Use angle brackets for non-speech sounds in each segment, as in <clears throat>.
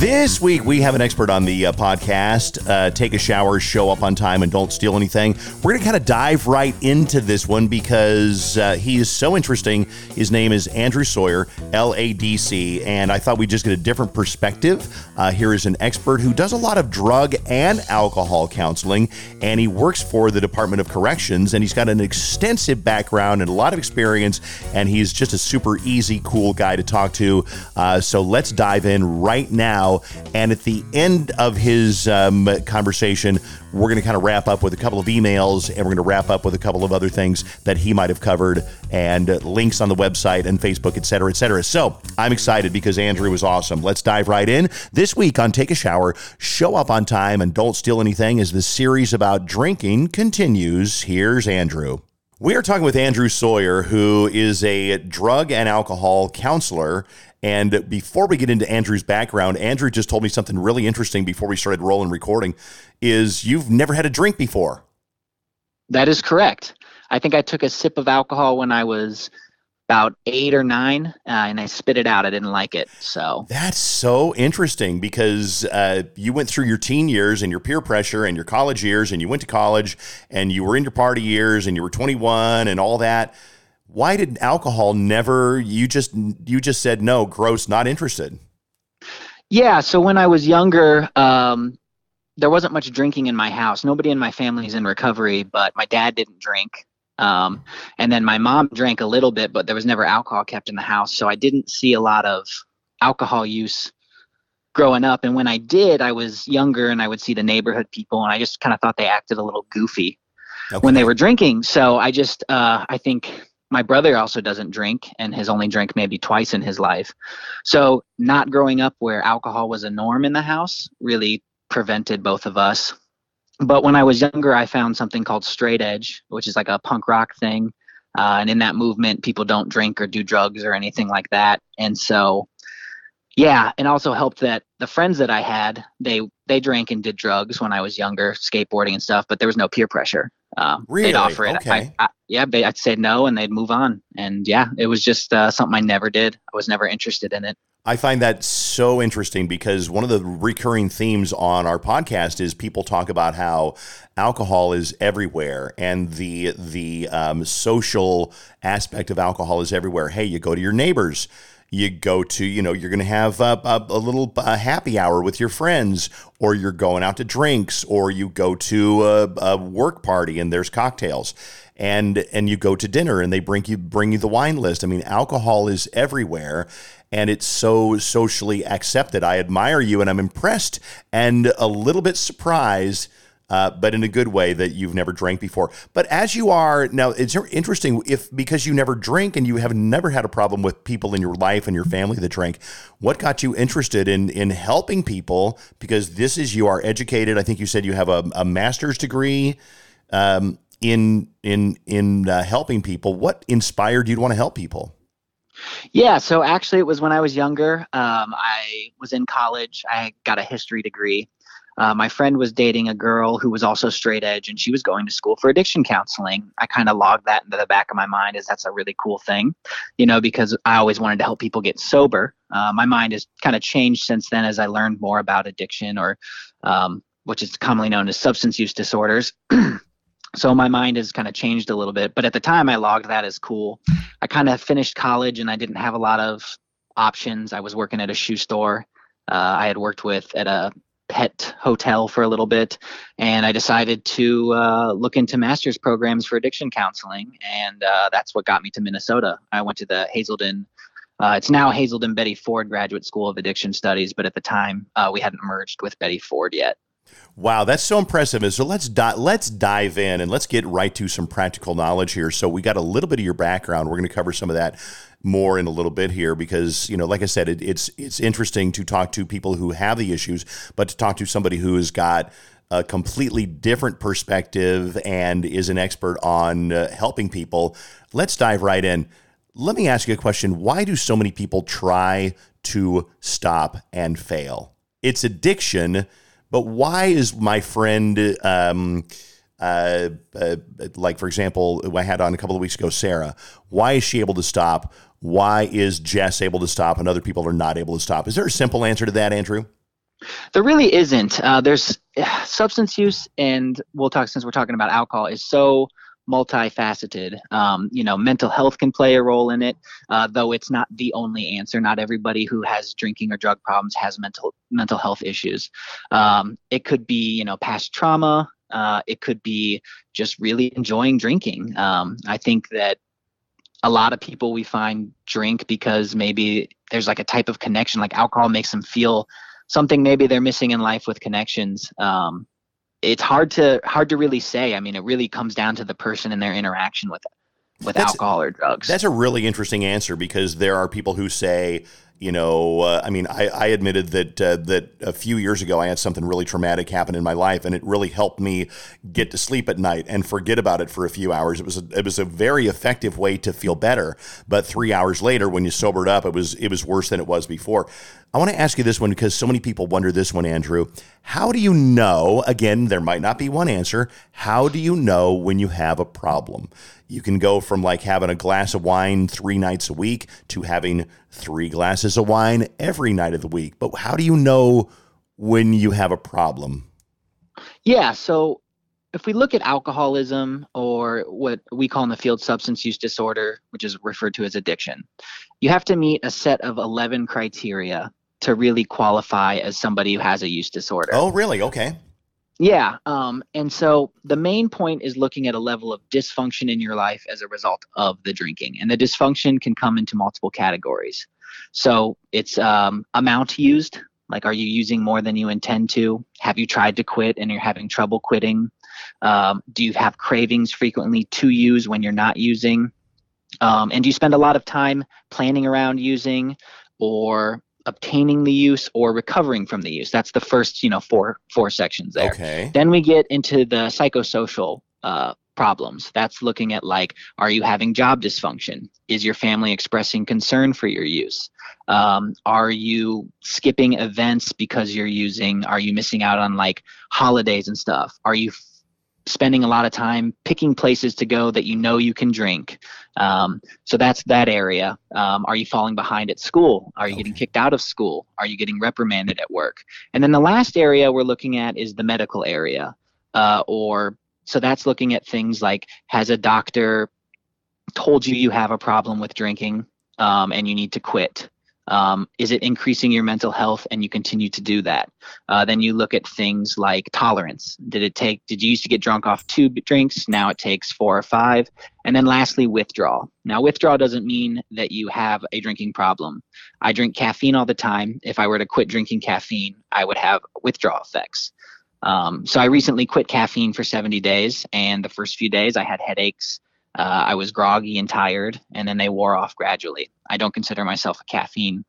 This week, we have an expert on the uh, podcast. Uh, take a shower, show up on time, and don't steal anything. We're going to kind of dive right into this one because uh, he is so interesting. His name is Andrew Sawyer, LADC, and I thought we'd just get a different perspective. Uh, here is an expert who does a lot of drug and alcohol counseling, and he works for the Department of Corrections, and he's got an extensive background and a lot of experience, and he's just a super easy, cool guy to talk to. Uh, so let's dive in right now now. And at the end of his um, conversation, we're going to kind of wrap up with a couple of emails and we're going to wrap up with a couple of other things that he might have covered and uh, links on the website and Facebook, et cetera, et cetera. So I'm excited because Andrew was awesome. Let's dive right in. This week on Take a Shower, show up on time and don't steal anything as the series about drinking continues. Here's Andrew. We are talking with Andrew Sawyer, who is a drug and alcohol counselor and before we get into Andrew's background, Andrew just told me something really interesting before we started rolling recording is you've never had a drink before. That is correct. I think I took a sip of alcohol when I was about eight or nine, uh, and I spit it out. I didn't like it. So that's so interesting because uh, you went through your teen years and your peer pressure and your college years, and you went to college and you were in your party years and you were 21 and all that why did alcohol never you just you just said no gross not interested. Yeah so when i was younger um, there wasn't much drinking in my house. Nobody in my family is in recovery but my dad didn't drink. Um, and then my mom drank a little bit but there was never alcohol kept in the house so i didn't see a lot of alcohol use growing up. And when i did i was younger and i would see the neighborhood people and i just kind of thought they acted a little goofy okay. when they were drinking. So i just uh, i think my brother also doesn't drink and has only drank maybe twice in his life. So, not growing up where alcohol was a norm in the house really prevented both of us. But when I was younger, I found something called straight edge, which is like a punk rock thing. Uh, and in that movement, people don't drink or do drugs or anything like that. And so, yeah, and also helped that the friends that I had, they they drank and did drugs when I was younger, skateboarding and stuff, but there was no peer pressure. Um, really? They'd offer it. Okay. I, I, yeah, I'd say no, and they'd move on. And yeah, it was just uh, something I never did. I was never interested in it. I find that so interesting because one of the recurring themes on our podcast is people talk about how alcohol is everywhere and the the um, social aspect of alcohol is everywhere. Hey, you go to your neighbors you go to, you know, you're going to have a, a, a little a happy hour with your friends, or you're going out to drinks, or you go to a, a work party and there's cocktails, and and you go to dinner and they bring you bring you the wine list. I mean, alcohol is everywhere, and it's so socially accepted. I admire you, and I'm impressed and a little bit surprised uh, but in a good way that you've never drank before. But as you are now, it's interesting if because you never drink and you have never had a problem with people in your life and your family that drink. What got you interested in in helping people? Because this is you are educated. I think you said you have a, a master's degree. Um, in in in uh, helping people, what inspired you to want to help people? Yeah, so actually, it was when I was younger. Um, I was in college. I got a history degree, uh, my friend was dating a girl who was also straight edge and she was going to school for addiction counseling. I kind of logged that into the back of my mind as that's a really cool thing, you know, because I always wanted to help people get sober. Uh, my mind has kind of changed since then as I learned more about addiction or um, which is commonly known as substance use disorders. <clears throat> so my mind has kind of changed a little bit, but at the time I logged that as cool. I kind of finished college and I didn't have a lot of options. I was working at a shoe store. Uh, I had worked with at a pet hotel for a little bit, and I decided to uh, look into master's programs for addiction counseling, and uh, that's what got me to Minnesota. I went to the Hazelden. Uh, it's now Hazelden Betty Ford Graduate School of Addiction Studies, but at the time uh, we hadn't merged with Betty Ford yet. Wow, that's so impressive. And so let's di- let's dive in and let's get right to some practical knowledge here. So we got a little bit of your background. We're going to cover some of that more in a little bit here because you know, like I said, it, it's it's interesting to talk to people who have the issues, but to talk to somebody who has got a completely different perspective and is an expert on uh, helping people. Let's dive right in. Let me ask you a question. Why do so many people try to stop and fail? It's addiction but why is my friend, um, uh, uh, like for example, I had on a couple of weeks ago, Sarah. Why is she able to stop? Why is Jess able to stop and other people are not able to stop? Is there a simple answer to that, Andrew? There really isn't. Uh, there's substance use, and we'll talk since we're talking about alcohol, is so multifaceted. Um, you know, mental health can play a role in it, uh, though it's not the only answer. Not everybody who has drinking or drug problems has mental mental health issues. Um, it could be, you know, past trauma. Uh, it could be just really enjoying drinking. Um, I think that a lot of people we find drink because maybe there's like a type of connection, like alcohol makes them feel something maybe they're missing in life with connections. Um, it's hard to hard to really say. I mean, it really comes down to the person and their interaction with with that's, alcohol or drugs. That's a really interesting answer because there are people who say, you know, uh, I mean, I, I admitted that uh, that a few years ago I had something really traumatic happen in my life, and it really helped me get to sleep at night and forget about it for a few hours. It was a, it was a very effective way to feel better. But three hours later, when you sobered up, it was it was worse than it was before. I want to ask you this one because so many people wonder this one, Andrew. How do you know? Again, there might not be one answer. How do you know when you have a problem? You can go from like having a glass of wine three nights a week to having three glasses of wine every night of the week. But how do you know when you have a problem? Yeah. So if we look at alcoholism or what we call in the field substance use disorder, which is referred to as addiction, you have to meet a set of 11 criteria to really qualify as somebody who has a use disorder. Oh, really? Okay. Yeah. Um, and so the main point is looking at a level of dysfunction in your life as a result of the drinking. And the dysfunction can come into multiple categories. So it's um, amount used. Like, are you using more than you intend to? Have you tried to quit and you're having trouble quitting? Um, do you have cravings frequently to use when you're not using? Um, and do you spend a lot of time planning around using or obtaining the use or recovering from the use. That's the first, you know, four four sections there. Okay. Then we get into the psychosocial uh, problems. That's looking at like, are you having job dysfunction? Is your family expressing concern for your use? Um, are you skipping events because you're using? Are you missing out on like holidays and stuff? Are you spending a lot of time picking places to go that you know you can drink. Um, so that's that area. Um, are you falling behind at school? Are you okay. getting kicked out of school? Are you getting reprimanded at work? And then the last area we're looking at is the medical area, uh, or so that's looking at things like has a doctor told you you have a problem with drinking um, and you need to quit? Um, is it increasing your mental health and you continue to do that? Uh, then you look at things like tolerance. Did it take, did you used to get drunk off two drinks? Now it takes four or five. And then lastly, withdrawal. Now, withdrawal doesn't mean that you have a drinking problem. I drink caffeine all the time. If I were to quit drinking caffeine, I would have withdrawal effects. Um, so I recently quit caffeine for 70 days, and the first few days I had headaches. Uh, I was groggy and tired, and then they wore off gradually. I don't consider myself a caffeine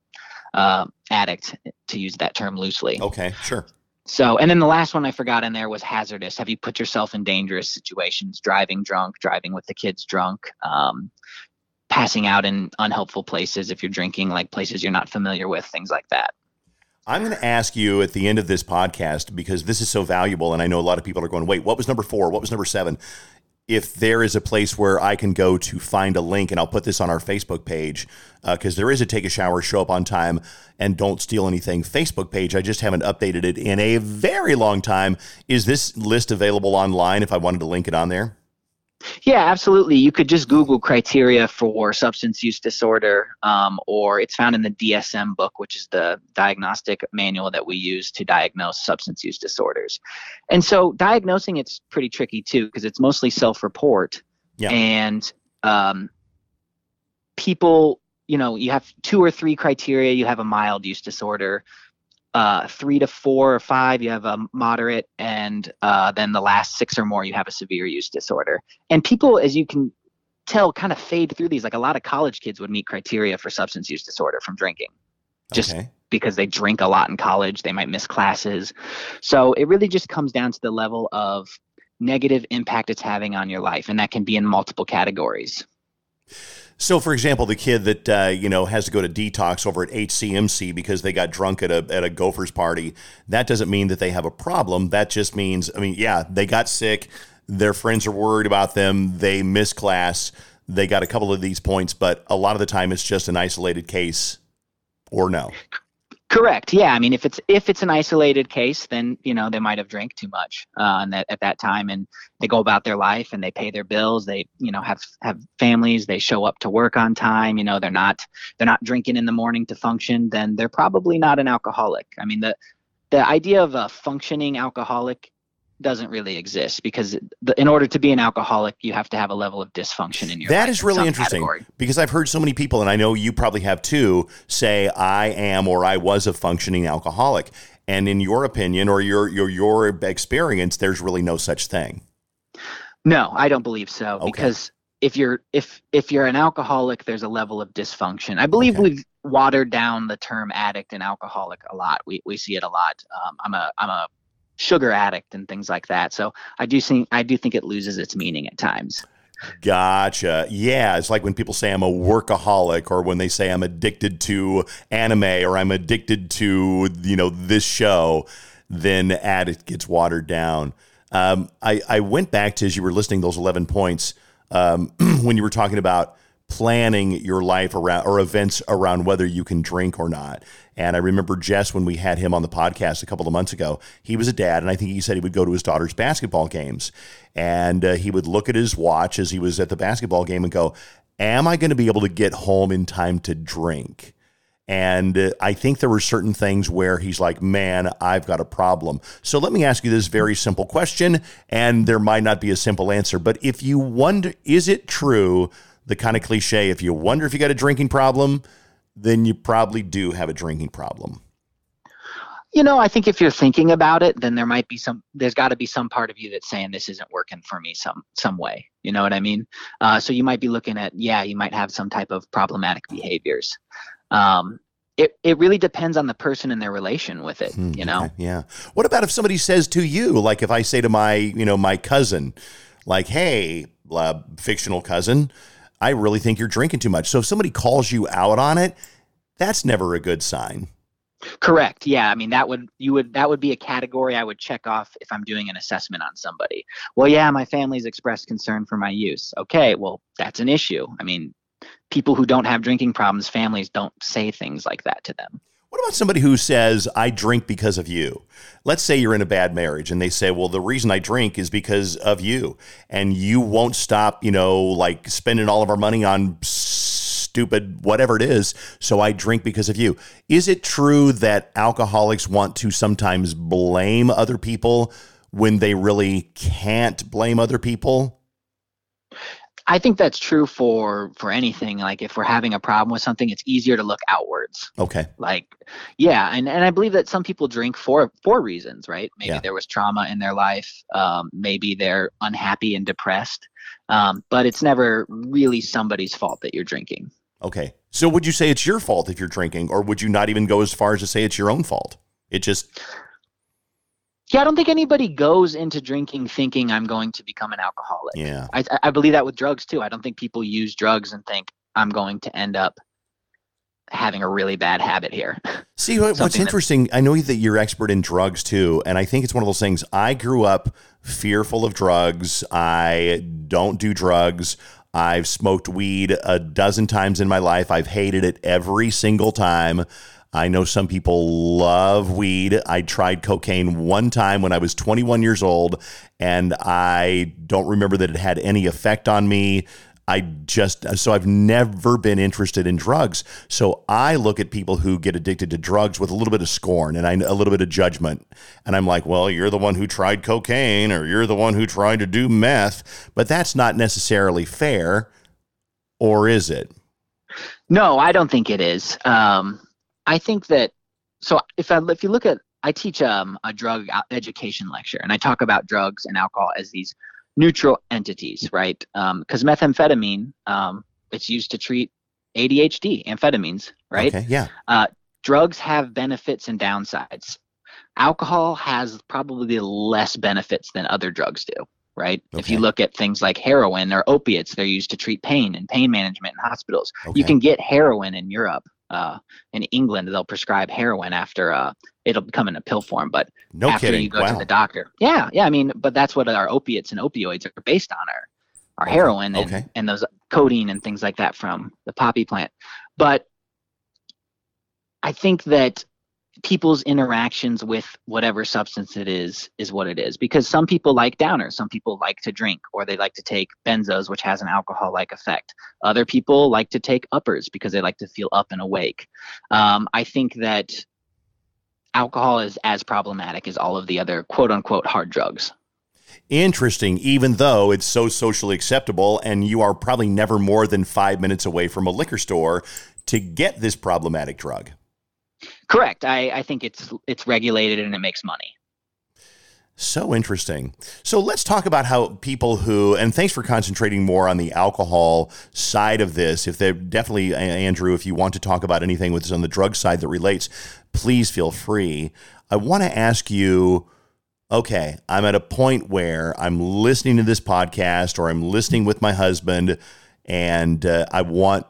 uh, addict, to use that term loosely. Okay, sure. So, and then the last one I forgot in there was hazardous. Have you put yourself in dangerous situations? Driving drunk, driving with the kids drunk, um, passing out in unhelpful places if you're drinking, like places you're not familiar with, things like that. I'm going to ask you at the end of this podcast because this is so valuable, and I know a lot of people are going, "Wait, what was number four? What was number seven? If there is a place where I can go to find a link, and I'll put this on our Facebook page because uh, there is a take a shower, show up on time, and don't steal anything Facebook page. I just haven't updated it in a very long time. Is this list available online if I wanted to link it on there? Yeah, absolutely. You could just Google criteria for substance use disorder, um, or it's found in the DSM book, which is the diagnostic manual that we use to diagnose substance use disorders. And so, diagnosing it's pretty tricky too, because it's mostly self-report, yeah. and um, people, you know, you have two or three criteria. You have a mild use disorder uh, three to four or five, you have a moderate, and uh, then the last six or more, you have a severe use disorder. And people, as you can tell, kind of fade through these. Like a lot of college kids would meet criteria for substance use disorder from drinking, just okay. because they drink a lot in college, they might miss classes. So it really just comes down to the level of negative impact it's having on your life, and that can be in multiple categories. So, for example, the kid that uh, you know has to go to detox over at HCMC because they got drunk at a at a Gophers party, that doesn't mean that they have a problem. That just means, I mean, yeah, they got sick. Their friends are worried about them. They miss class. They got a couple of these points, but a lot of the time it's just an isolated case, or no. Correct. Yeah. I mean, if it's if it's an isolated case, then you know they might have drank too much uh, that at that time, and they go about their life and they pay their bills. They you know have have families. They show up to work on time. You know they're not they're not drinking in the morning to function. Then they're probably not an alcoholic. I mean the the idea of a functioning alcoholic doesn't really exist because the, in order to be an alcoholic, you have to have a level of dysfunction in your. That is really interesting category. because I've heard so many people, and I know you probably have too, say I am or I was a functioning alcoholic. And in your opinion or your your your experience, there's really no such thing. No, I don't believe so okay. because if you're if if you're an alcoholic, there's a level of dysfunction. I believe okay. we've watered down the term addict and alcoholic a lot. We we see it a lot. Um, I'm a I'm a sugar addict and things like that. So I do think I do think it loses its meaning at times. Gotcha. Yeah, it's like when people say I'm a workaholic, or when they say I'm addicted to anime, or I'm addicted to you know this show. Then addict gets watered down. Um, I I went back to as you were listing those eleven points um, <clears throat> when you were talking about planning your life around or events around whether you can drink or not. And I remember Jess when we had him on the podcast a couple of months ago. He was a dad, and I think he said he would go to his daughter's basketball games, and uh, he would look at his watch as he was at the basketball game and go, "Am I going to be able to get home in time to drink?" And uh, I think there were certain things where he's like, man, I've got a problem. So let me ask you this very simple question, and there might not be a simple answer, but if you wonder, is it true the kind of cliche if you wonder if you got a drinking problem, then you probably do have a drinking problem. You know, I think if you're thinking about it, then there might be some. There's got to be some part of you that's saying this isn't working for me some some way. You know what I mean? Uh, so you might be looking at, yeah, you might have some type of problematic behaviors. Um, it, it really depends on the person and their relation with it hmm, you know okay, yeah what about if somebody says to you like if i say to my you know my cousin like hey uh, fictional cousin I really think you're drinking too much. So if somebody calls you out on it, that's never a good sign. Correct. Yeah. I mean, that would you would that would be a category I would check off if I'm doing an assessment on somebody. Well, yeah, my family's expressed concern for my use. Okay, well, that's an issue. I mean, people who don't have drinking problems, families don't say things like that to them. What about somebody who says, I drink because of you? Let's say you're in a bad marriage and they say, Well, the reason I drink is because of you. And you won't stop, you know, like spending all of our money on stupid whatever it is. So I drink because of you. Is it true that alcoholics want to sometimes blame other people when they really can't blame other people? I think that's true for for anything. Like if we're having a problem with something, it's easier to look outwards. Okay. Like, yeah, and and I believe that some people drink for for reasons, right? Maybe yeah. there was trauma in their life. Um, maybe they're unhappy and depressed. Um, but it's never really somebody's fault that you're drinking. Okay. So would you say it's your fault if you're drinking, or would you not even go as far as to say it's your own fault? It just yeah, I don't think anybody goes into drinking thinking I'm going to become an alcoholic. Yeah. I, I believe that with drugs too. I don't think people use drugs and think I'm going to end up having a really bad habit here. <laughs> See, what, what's interesting, I know that you're expert in drugs too, and I think it's one of those things. I grew up fearful of drugs. I don't do drugs. I've smoked weed a dozen times in my life. I've hated it every single time. I know some people love weed. I tried cocaine one time when I was 21 years old, and I don't remember that it had any effect on me. I just, so I've never been interested in drugs. So I look at people who get addicted to drugs with a little bit of scorn and I, a little bit of judgment. And I'm like, well, you're the one who tried cocaine or you're the one who tried to do meth. But that's not necessarily fair. Or is it? No, I don't think it is. Um, I think that so if I if you look at I teach um, a drug education lecture and I talk about drugs and alcohol as these neutral entities, right? Because um, methamphetamine, um, it's used to treat ADHD, amphetamines, right? Okay, yeah. Uh, drugs have benefits and downsides. Alcohol has probably less benefits than other drugs do, right? Okay. If you look at things like heroin or opiates, they're used to treat pain and pain management in hospitals. Okay. You can get heroin in Europe uh, in England, they'll prescribe heroin after uh, it'll come in a pill form, but no after kidding. you go wow. to the doctor. Yeah, yeah. I mean, but that's what our opiates and opioids are based on our okay. heroin and, okay. and those codeine and things like that from the poppy plant. But I think that people's interactions with whatever substance it is is what it is. Because some people like downers some people like to drink or they like to take benzos which has an alcohol like effect. Other people like to take uppers because they like to feel up and awake. Um, i think that alcohol is as problematic as all of the other quote unquote hard drugs. Interesting, even though it's so socially acceptable, and you are probably never more than five minutes away from a liquor store to get this problematic drug. Correct. I, I think it's it's regulated and it makes money. So interesting. So let's talk about how people who, and thanks for concentrating more on the alcohol side of this. If they're definitely, Andrew, if you want to talk about anything with on the drug side that relates, please feel free. I want to ask you okay, I'm at a point where I'm listening to this podcast or I'm listening with my husband and uh, I want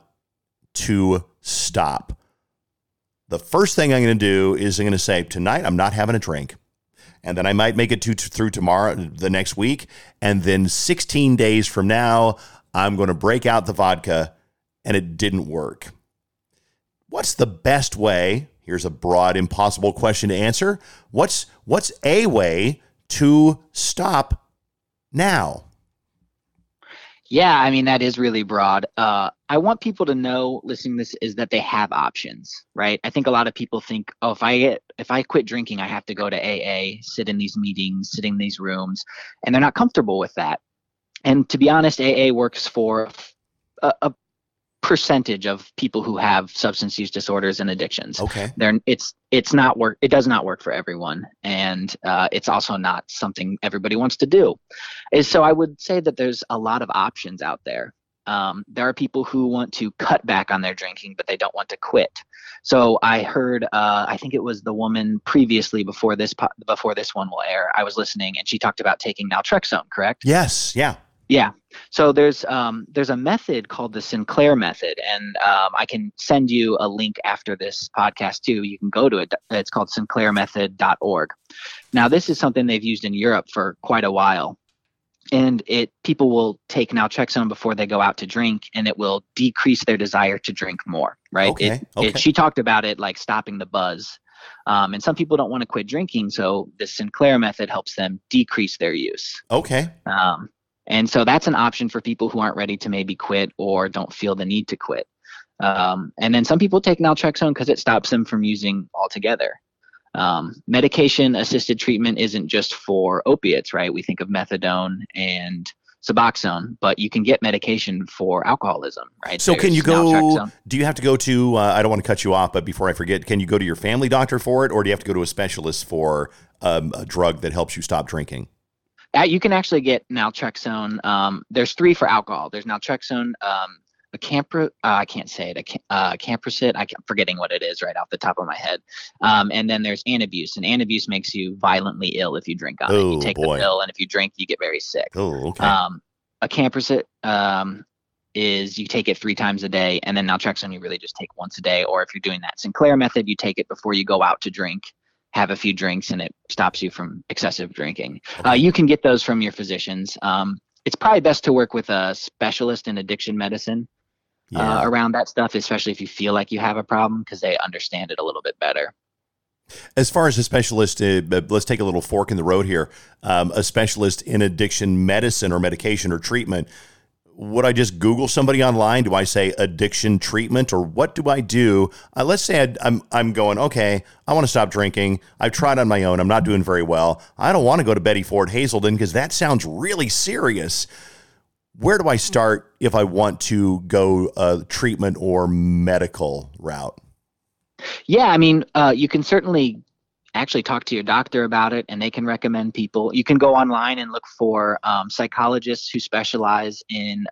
to stop. The first thing I'm going to do is I'm going to say, tonight I'm not having a drink. And then I might make it to, through tomorrow, the next week. And then 16 days from now, I'm going to break out the vodka and it didn't work. What's the best way? Here's a broad, impossible question to answer. What's what's a way to stop now? Yeah, I mean that is really broad. Uh, I want people to know listening to this is that they have options, right? I think a lot of people think, oh, if I get if I quit drinking, I have to go to AA, sit in these meetings, sit in these rooms, and they're not comfortable with that. And to be honest, AA works for a, a percentage of people who have substance use disorders and addictions. Okay. They're, it's it's not work. It does not work for everyone, and uh, it's also not something everybody wants to do. Is so I would say that there's a lot of options out there. Um, there are people who want to cut back on their drinking, but they don't want to quit. So I heard, uh, I think it was the woman previously before this po- before this one will air. I was listening, and she talked about taking naltrexone. Correct? Yes. Yeah. Yeah. So there's um, there's a method called the Sinclair method, and um, I can send you a link after this podcast too. You can go to it. It's called sinclairmethod.org. Now this is something they've used in Europe for quite a while, and it people will take naltrexone before they go out to drink, and it will decrease their desire to drink more. Right? Okay. It, okay. It, she talked about it like stopping the buzz. Um, and some people don't want to quit drinking, so the Sinclair method helps them decrease their use. Okay. Um, and so that's an option for people who aren't ready to maybe quit or don't feel the need to quit. Um, and then some people take naltrexone because it stops them from using altogether. Um, medication assisted treatment isn't just for opiates, right? We think of methadone and Suboxone, but you can get medication for alcoholism, right? So There's can you go? Do you have to go to? Uh, I don't want to cut you off, but before I forget, can you go to your family doctor for it, or do you have to go to a specialist for um, a drug that helps you stop drinking? Uh, you can actually get naltrexone. Um, there's three for alcohol. There's naltrexone, um, a campro, uh, I can't say it, a uh, campricid. I'm forgetting what it is right off the top of my head. Um, and then there's Antabuse, and Antabuse makes you violently ill if you drink on oh, it. You take boy. the pill, and if you drink, you get very sick. Oh, okay. Um, a campricid um, is you take it three times a day, and then naltrexone you really just take once a day. Or if you're doing that Sinclair method, you take it before you go out to drink have a few drinks and it stops you from excessive drinking. Uh, you can get those from your physicians. Um, it's probably best to work with a specialist in addiction medicine uh, yeah. uh, around that stuff, especially if you feel like you have a problem because they understand it a little bit better. As far as a specialist, uh, let's take a little fork in the road here. Um, a specialist in addiction medicine or medication or treatment would I just Google somebody online? Do I say addiction treatment or what do I do? Uh, let's say I, I'm I'm going okay. I want to stop drinking. I've tried on my own. I'm not doing very well. I don't want to go to Betty Ford Hazelden because that sounds really serious. Where do I start if I want to go a treatment or medical route? Yeah, I mean, uh, you can certainly actually talk to your doctor about it and they can recommend people you can go online and look for um, psychologists who specialize in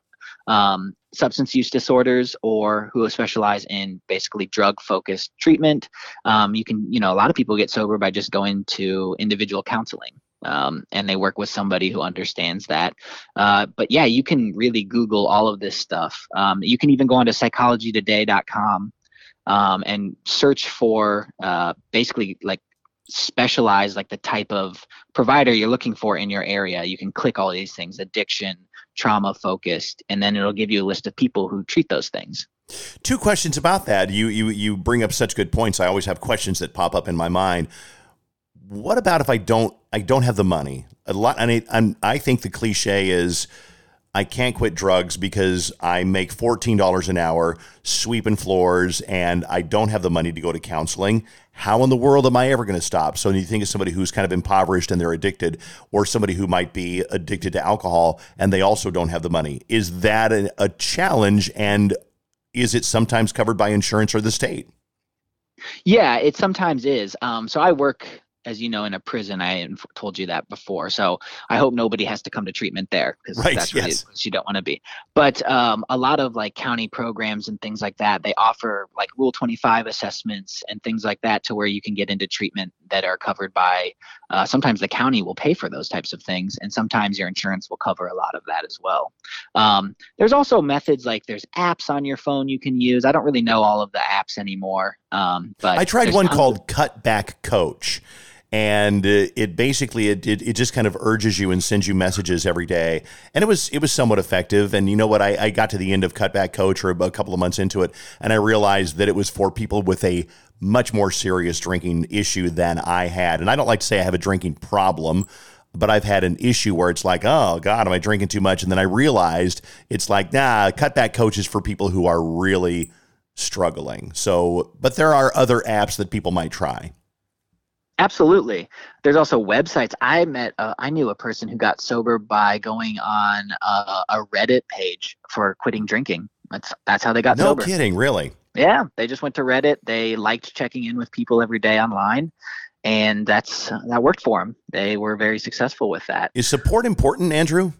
um, substance use disorders or who specialize in basically drug focused treatment um, you can you know a lot of people get sober by just going to individual counseling um, and they work with somebody who understands that. Uh, but yeah, you can really Google all of this stuff. Um, you can even go onto psychologytoday.com um, and search for uh, basically like specialize like the type of provider you're looking for in your area you can click all these things addiction trauma focused and then it'll give you a list of people who treat those things Two questions about that. You you you bring up such good points. I always have questions that pop up in my mind. What about if I don't I don't have the money? A lot. I mean, i think the cliche is I can't quit drugs because I make $14 an hour sweeping floors and I don't have the money to go to counseling. How in the world am I ever going to stop? So, you think of somebody who's kind of impoverished and they're addicted, or somebody who might be addicted to alcohol and they also don't have the money. Is that a, a challenge? And is it sometimes covered by insurance or the state? Yeah, it sometimes is. Um, so I work as you know, in a prison. I told you that before. So I hope nobody has to come to treatment there because right, that's yes. what you don't want to be. But um, a lot of like county programs and things like that, they offer like Rule 25 assessments and things like that to where you can get into treatment that are covered by. Uh, sometimes the county will pay for those types of things, and sometimes your insurance will cover a lot of that as well. Um, there's also methods like there's apps on your phone you can use. I don't really know all of the apps anymore, um, but I tried one called Cutback Coach and it basically it, it, it, just kind of urges you and sends you messages every day and it was it was somewhat effective and you know what I, I got to the end of cutback coach or a couple of months into it and i realized that it was for people with a much more serious drinking issue than i had and i don't like to say i have a drinking problem but I've had an issue where it's like, oh God, am I drinking too much? And then I realized it's like, nah, cutback coach is for people who are really struggling. So, but there are other apps that people might try. Absolutely. There's also websites. I met, uh, I knew a person who got sober by going on uh, a Reddit page for quitting drinking. That's that's how they got no sober. No kidding, really. Yeah, they just went to Reddit. They liked checking in with people every day online, and that's that worked for them. They were very successful with that. Is support important, Andrew?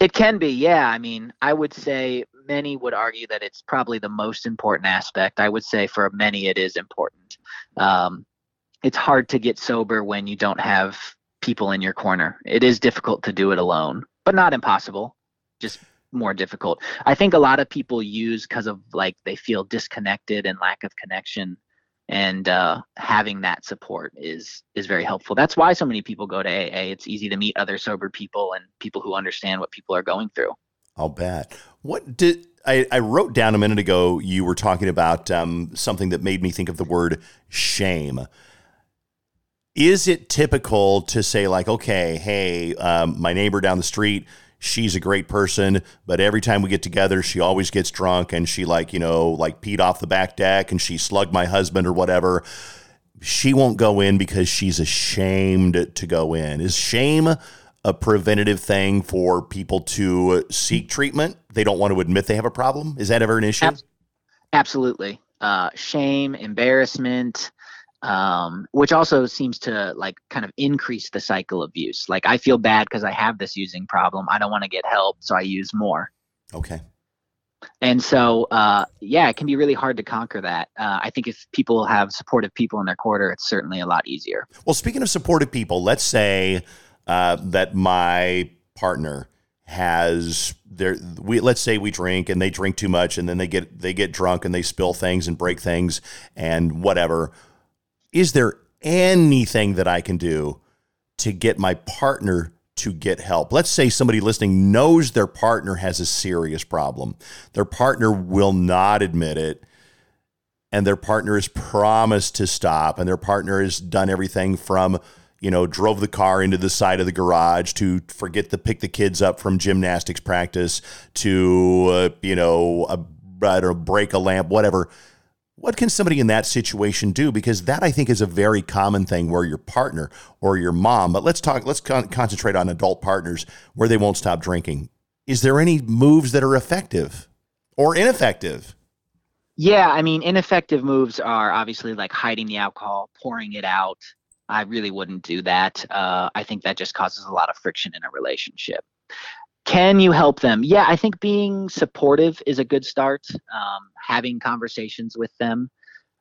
It can be, yeah. I mean, I would say many would argue that it's probably the most important aspect. I would say for many it is important. Um, it's hard to get sober when you don't have people in your corner. It is difficult to do it alone, but not impossible. Just more difficult. I think a lot of people use because of like they feel disconnected and lack of connection and uh, having that support is is very helpful. That's why so many people go to AA. It's easy to meet other sober people and people who understand what people are going through. I'll bet. What did I, I wrote down a minute ago? You were talking about um, something that made me think of the word shame is it typical to say like okay hey um, my neighbor down the street she's a great person but every time we get together she always gets drunk and she like you know like peed off the back deck and she slugged my husband or whatever. She won't go in because she's ashamed to go in. Is shame a preventative thing for people to seek treatment? They don't want to admit they have a problem? Is that ever an issue? Absolutely. Uh, shame embarrassment um, which also seems to like kind of increase the cycle of use. Like I feel bad because I have this using problem. I don't want to get help, so I use more. Okay. And so, uh, yeah, it can be really hard to conquer that. Uh, I think if people have supportive people in their quarter, it's certainly a lot easier. Well, speaking of supportive people, let's say uh, that my partner has their we let's say we drink and they drink too much and then they get they get drunk and they spill things and break things and whatever is there anything that I can do to get my partner to get help? Let's say somebody listening knows their partner has a serious problem. Their partner will not admit it. And their partner has promised to stop, and their partner has done everything from, you know, drove the car into the side of the garage to forget to pick the kids up from gymnastics practice to, uh, you know, a, break a lamp, whatever what can somebody in that situation do? Because that I think is a very common thing where your partner or your mom, but let's talk, let's con- concentrate on adult partners where they won't stop drinking. Is there any moves that are effective or ineffective? Yeah, I mean, ineffective moves are obviously like hiding the alcohol, pouring it out. I really wouldn't do that. Uh, I think that just causes a lot of friction in a relationship. Can you help them? Yeah, I think being supportive is a good start. Um, having conversations with them.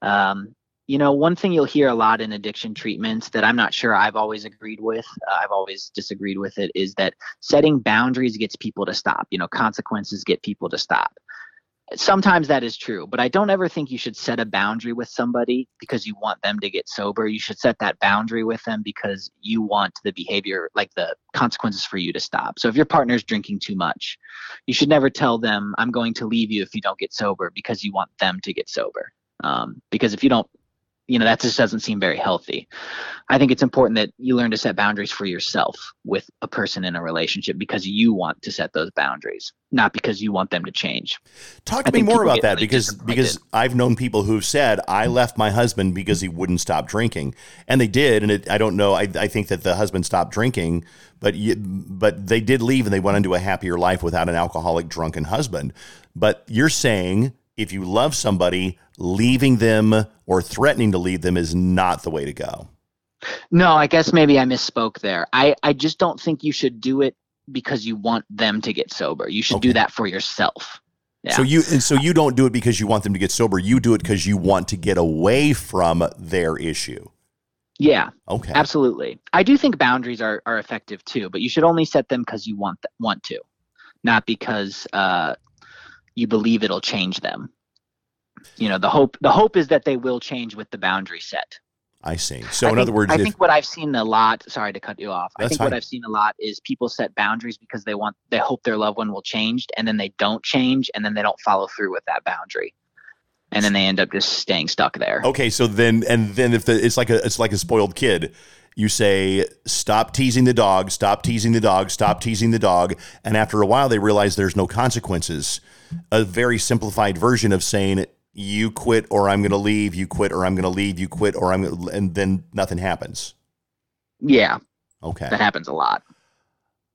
Um, you know, one thing you'll hear a lot in addiction treatments that I'm not sure I've always agreed with, uh, I've always disagreed with it, is that setting boundaries gets people to stop. You know, consequences get people to stop. Sometimes that is true, but I don't ever think you should set a boundary with somebody because you want them to get sober. You should set that boundary with them because you want the behavior, like the consequences for you to stop. So if your partner's drinking too much, you should never tell them, I'm going to leave you if you don't get sober because you want them to get sober. Um, because if you don't you know that just doesn't seem very healthy. I think it's important that you learn to set boundaries for yourself with a person in a relationship because you want to set those boundaries not because you want them to change. Talk to I me more about that really because because i've known people who've said i left my husband because he wouldn't stop drinking and they did and it, i don't know I, I think that the husband stopped drinking but you, but they did leave and they went into a happier life without an alcoholic drunken husband. But you're saying if you love somebody, leaving them or threatening to leave them is not the way to go. No, I guess maybe I misspoke there. I, I just don't think you should do it because you want them to get sober. You should okay. do that for yourself. Yeah. So you and so you don't do it because you want them to get sober. You do it because you want to get away from their issue. Yeah. Okay. Absolutely. I do think boundaries are, are effective too, but you should only set them because you want th- want to, not because uh, you believe it'll change them. You know, the hope the hope is that they will change with the boundary set. I see. So I in think, other words, I if, think what I've seen a lot. Sorry to cut you off. I think fine. what I've seen a lot is people set boundaries because they want they hope their loved one will change, and then they don't change, and then they don't follow through with that boundary, and then they end up just staying stuck there. Okay, so then and then if the, it's like a it's like a spoiled kid you say, stop teasing the dog, stop teasing the dog, stop teasing the dog. And after a while, they realize there's no consequences. A very simplified version of saying, you quit or I'm going to leave, you quit or I'm going to leave, you quit or I'm gonna, and then nothing happens. Yeah. Okay. That happens a lot.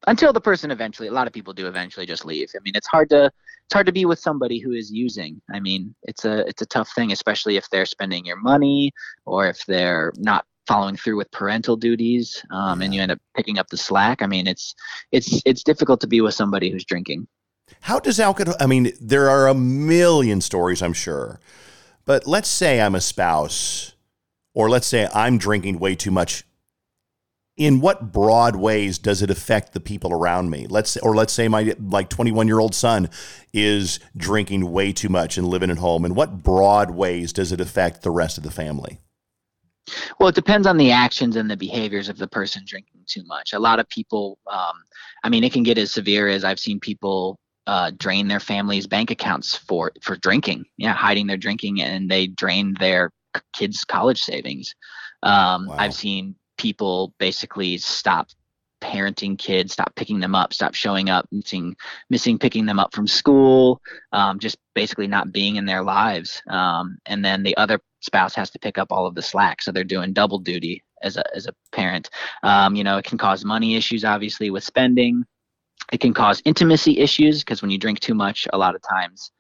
Until the person eventually, a lot of people do eventually just leave. I mean, it's hard to it's hard to be with somebody who is using. I mean, it's a it's a tough thing, especially if they're spending your money or if they're not following through with parental duties um, and you end up picking up the slack i mean it's it's it's difficult to be with somebody who's drinking how does alcohol i mean there are a million stories i'm sure but let's say i'm a spouse or let's say i'm drinking way too much. In what broad ways does it affect the people around me? Let's or let's say my like 21 year old son is drinking way too much and living at home. In what broad ways does it affect the rest of the family? Well, it depends on the actions and the behaviors of the person drinking too much. A lot of people, um, I mean, it can get as severe as I've seen people uh, drain their family's bank accounts for for drinking. Yeah, hiding their drinking, and they drain their kids' college savings. Um, wow. I've seen people basically stop parenting kids, stop picking them up, stop showing up, missing, missing picking them up from school, um, just basically not being in their lives. Um, and then the other spouse has to pick up all of the slack, so they're doing double duty as a as a parent. Um, you know, it can cause money issues, obviously, with spending. It can cause intimacy issues because when you drink too much, a lot of times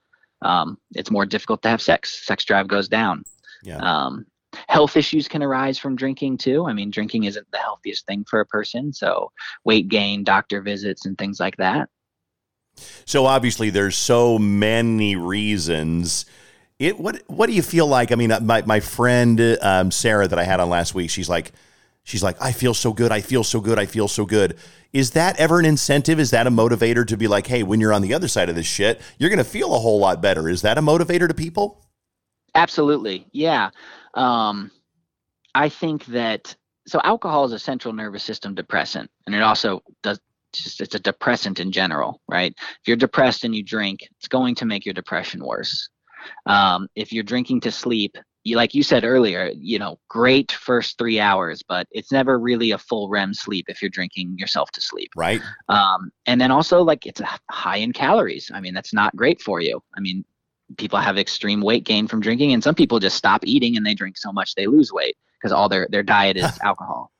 um, it's more difficult to have sex. Sex drive goes down. Yeah. Um, health issues can arise from drinking too. I mean, drinking isn't the healthiest thing for a person. So, weight gain, doctor visits, and things like that. So, obviously, there's so many reasons. It what what do you feel like? I mean, uh, my my friend um, Sarah that I had on last week, she's like, she's like, I feel so good, I feel so good, I feel so good. Is that ever an incentive? Is that a motivator to be like, hey, when you're on the other side of this shit, you're going to feel a whole lot better? Is that a motivator to people? Absolutely, yeah. Um, I think that so alcohol is a central nervous system depressant, and it also does just it's a depressant in general, right? If you're depressed and you drink, it's going to make your depression worse. Um, if you're drinking to sleep, like you said earlier, you know, great first three hours, but it's never really a full REM sleep if you're drinking yourself to sleep. Right. Um, and then also, like, it's high in calories. I mean, that's not great for you. I mean, people have extreme weight gain from drinking and some people just stop eating and they drink so much they lose weight because all their their diet is <laughs> alcohol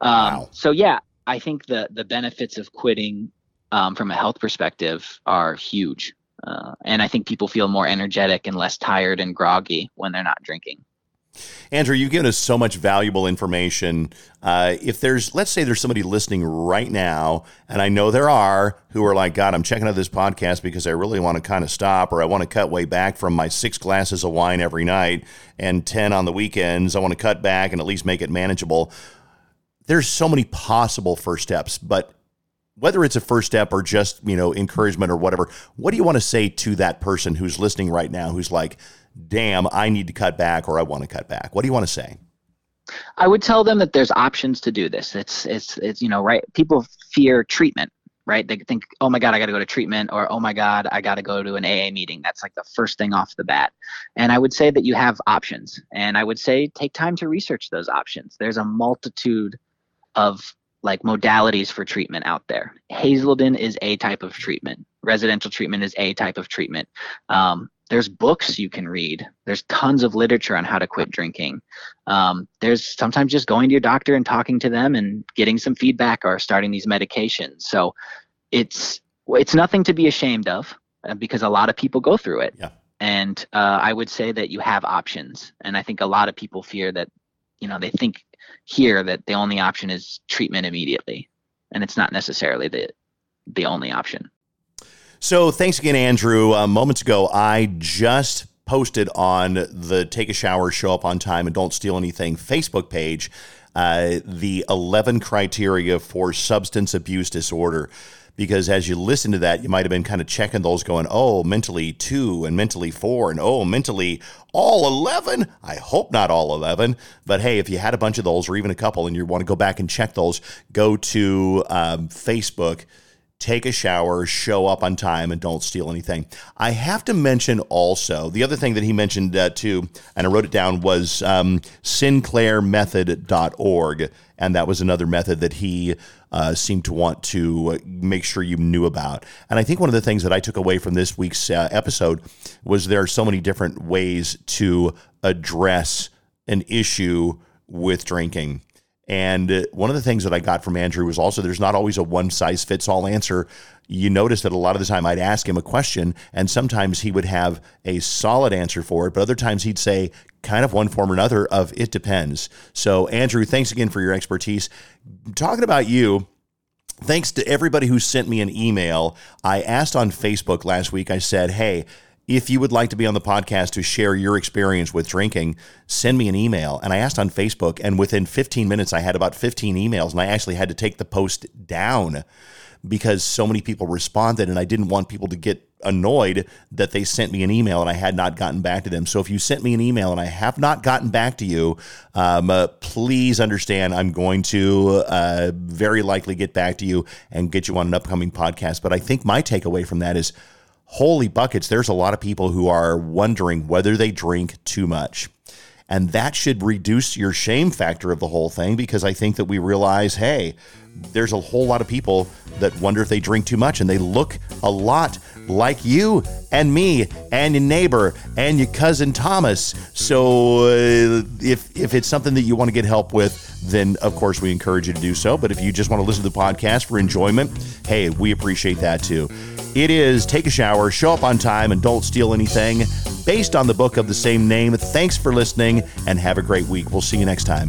um, wow. so yeah i think the the benefits of quitting um, from a health perspective are huge uh, and i think people feel more energetic and less tired and groggy when they're not drinking Andrew, you've given us so much valuable information. Uh, if there's, let's say there's somebody listening right now, and I know there are who are like, God, I'm checking out this podcast because I really want to kind of stop or I want to cut way back from my six glasses of wine every night and 10 on the weekends. I want to cut back and at least make it manageable. There's so many possible first steps, but whether it's a first step or just you know encouragement or whatever what do you want to say to that person who's listening right now who's like damn i need to cut back or i want to cut back. What do you want to say? I would tell them that there's options to do this. It's it's it's you know right people fear treatment right? They think oh my god i got to go to treatment or oh my god i got to go to an aa meeting. That's like the first thing off the bat. And i would say that you have options. And i would say take time to research those options. There's a multitude of like modalities for treatment out there. Hazelden is a type of treatment. Residential treatment is a type of treatment. Um, there's books you can read. There's tons of literature on how to quit drinking. Um, there's sometimes just going to your doctor and talking to them and getting some feedback or starting these medications. So it's it's nothing to be ashamed of uh, because a lot of people go through it. Yeah. And uh, I would say that you have options. And I think a lot of people fear that, you know, they think here that the only option is treatment immediately, and it's not necessarily the the only option. So thanks again, Andrew. Uh, moments ago, I just posted on the Take a Shower, Show Up on Time, and Don't Steal Anything Facebook page uh, the 11 criteria for substance abuse disorder because as you listen to that, you might have been kind of checking those, going, oh, mentally two and mentally four, and oh, mentally all 11. I hope not all 11. But hey, if you had a bunch of those or even a couple and you want to go back and check those, go to um, Facebook take a shower, show up on time, and don't steal anything. I have to mention also the other thing that he mentioned uh, too, and I wrote it down was um, SinclairMethod.org, and that was another method that he uh, seemed to want to make sure you knew about. And I think one of the things that I took away from this week's uh, episode was there are so many different ways to address an issue with drinking. And uh, one of the things that I got from Andrew was also there's not always a one size fits all answer. You notice that a lot of the time I'd ask him a question, and sometimes he would have a solid answer for it, but other times he'd say kind of one form or another of it depends. So, Andrew, thanks again for your expertise. Talking about you, thanks to everybody who sent me an email. I asked on Facebook last week, I said, hey, if you would like to be on the podcast to share your experience with drinking, send me an email. And I asked on Facebook, and within 15 minutes, I had about 15 emails, and I actually had to take the post down because so many people responded, and I didn't want people to get annoyed that they sent me an email and I had not gotten back to them. So if you sent me an email and I have not gotten back to you, um, uh, please understand I'm going to uh, very likely get back to you and get you on an upcoming podcast. But I think my takeaway from that is holy buckets, there's a lot of people who are wondering whether they drink too much. And that should reduce your shame factor of the whole thing because I think that we realize, hey, there's a whole lot of people that wonder if they drink too much and they look a lot like you and me and your neighbor and your cousin Thomas. So uh, if if it's something that you want to get help with, then of course we encourage you to do so. But if you just want to listen to the podcast for enjoyment, hey, we appreciate that too. It is Take a Shower, Show Up on Time, and Don't Steal Anything, based on the book of the same name. Thanks for listening and have a great week. We'll see you next time.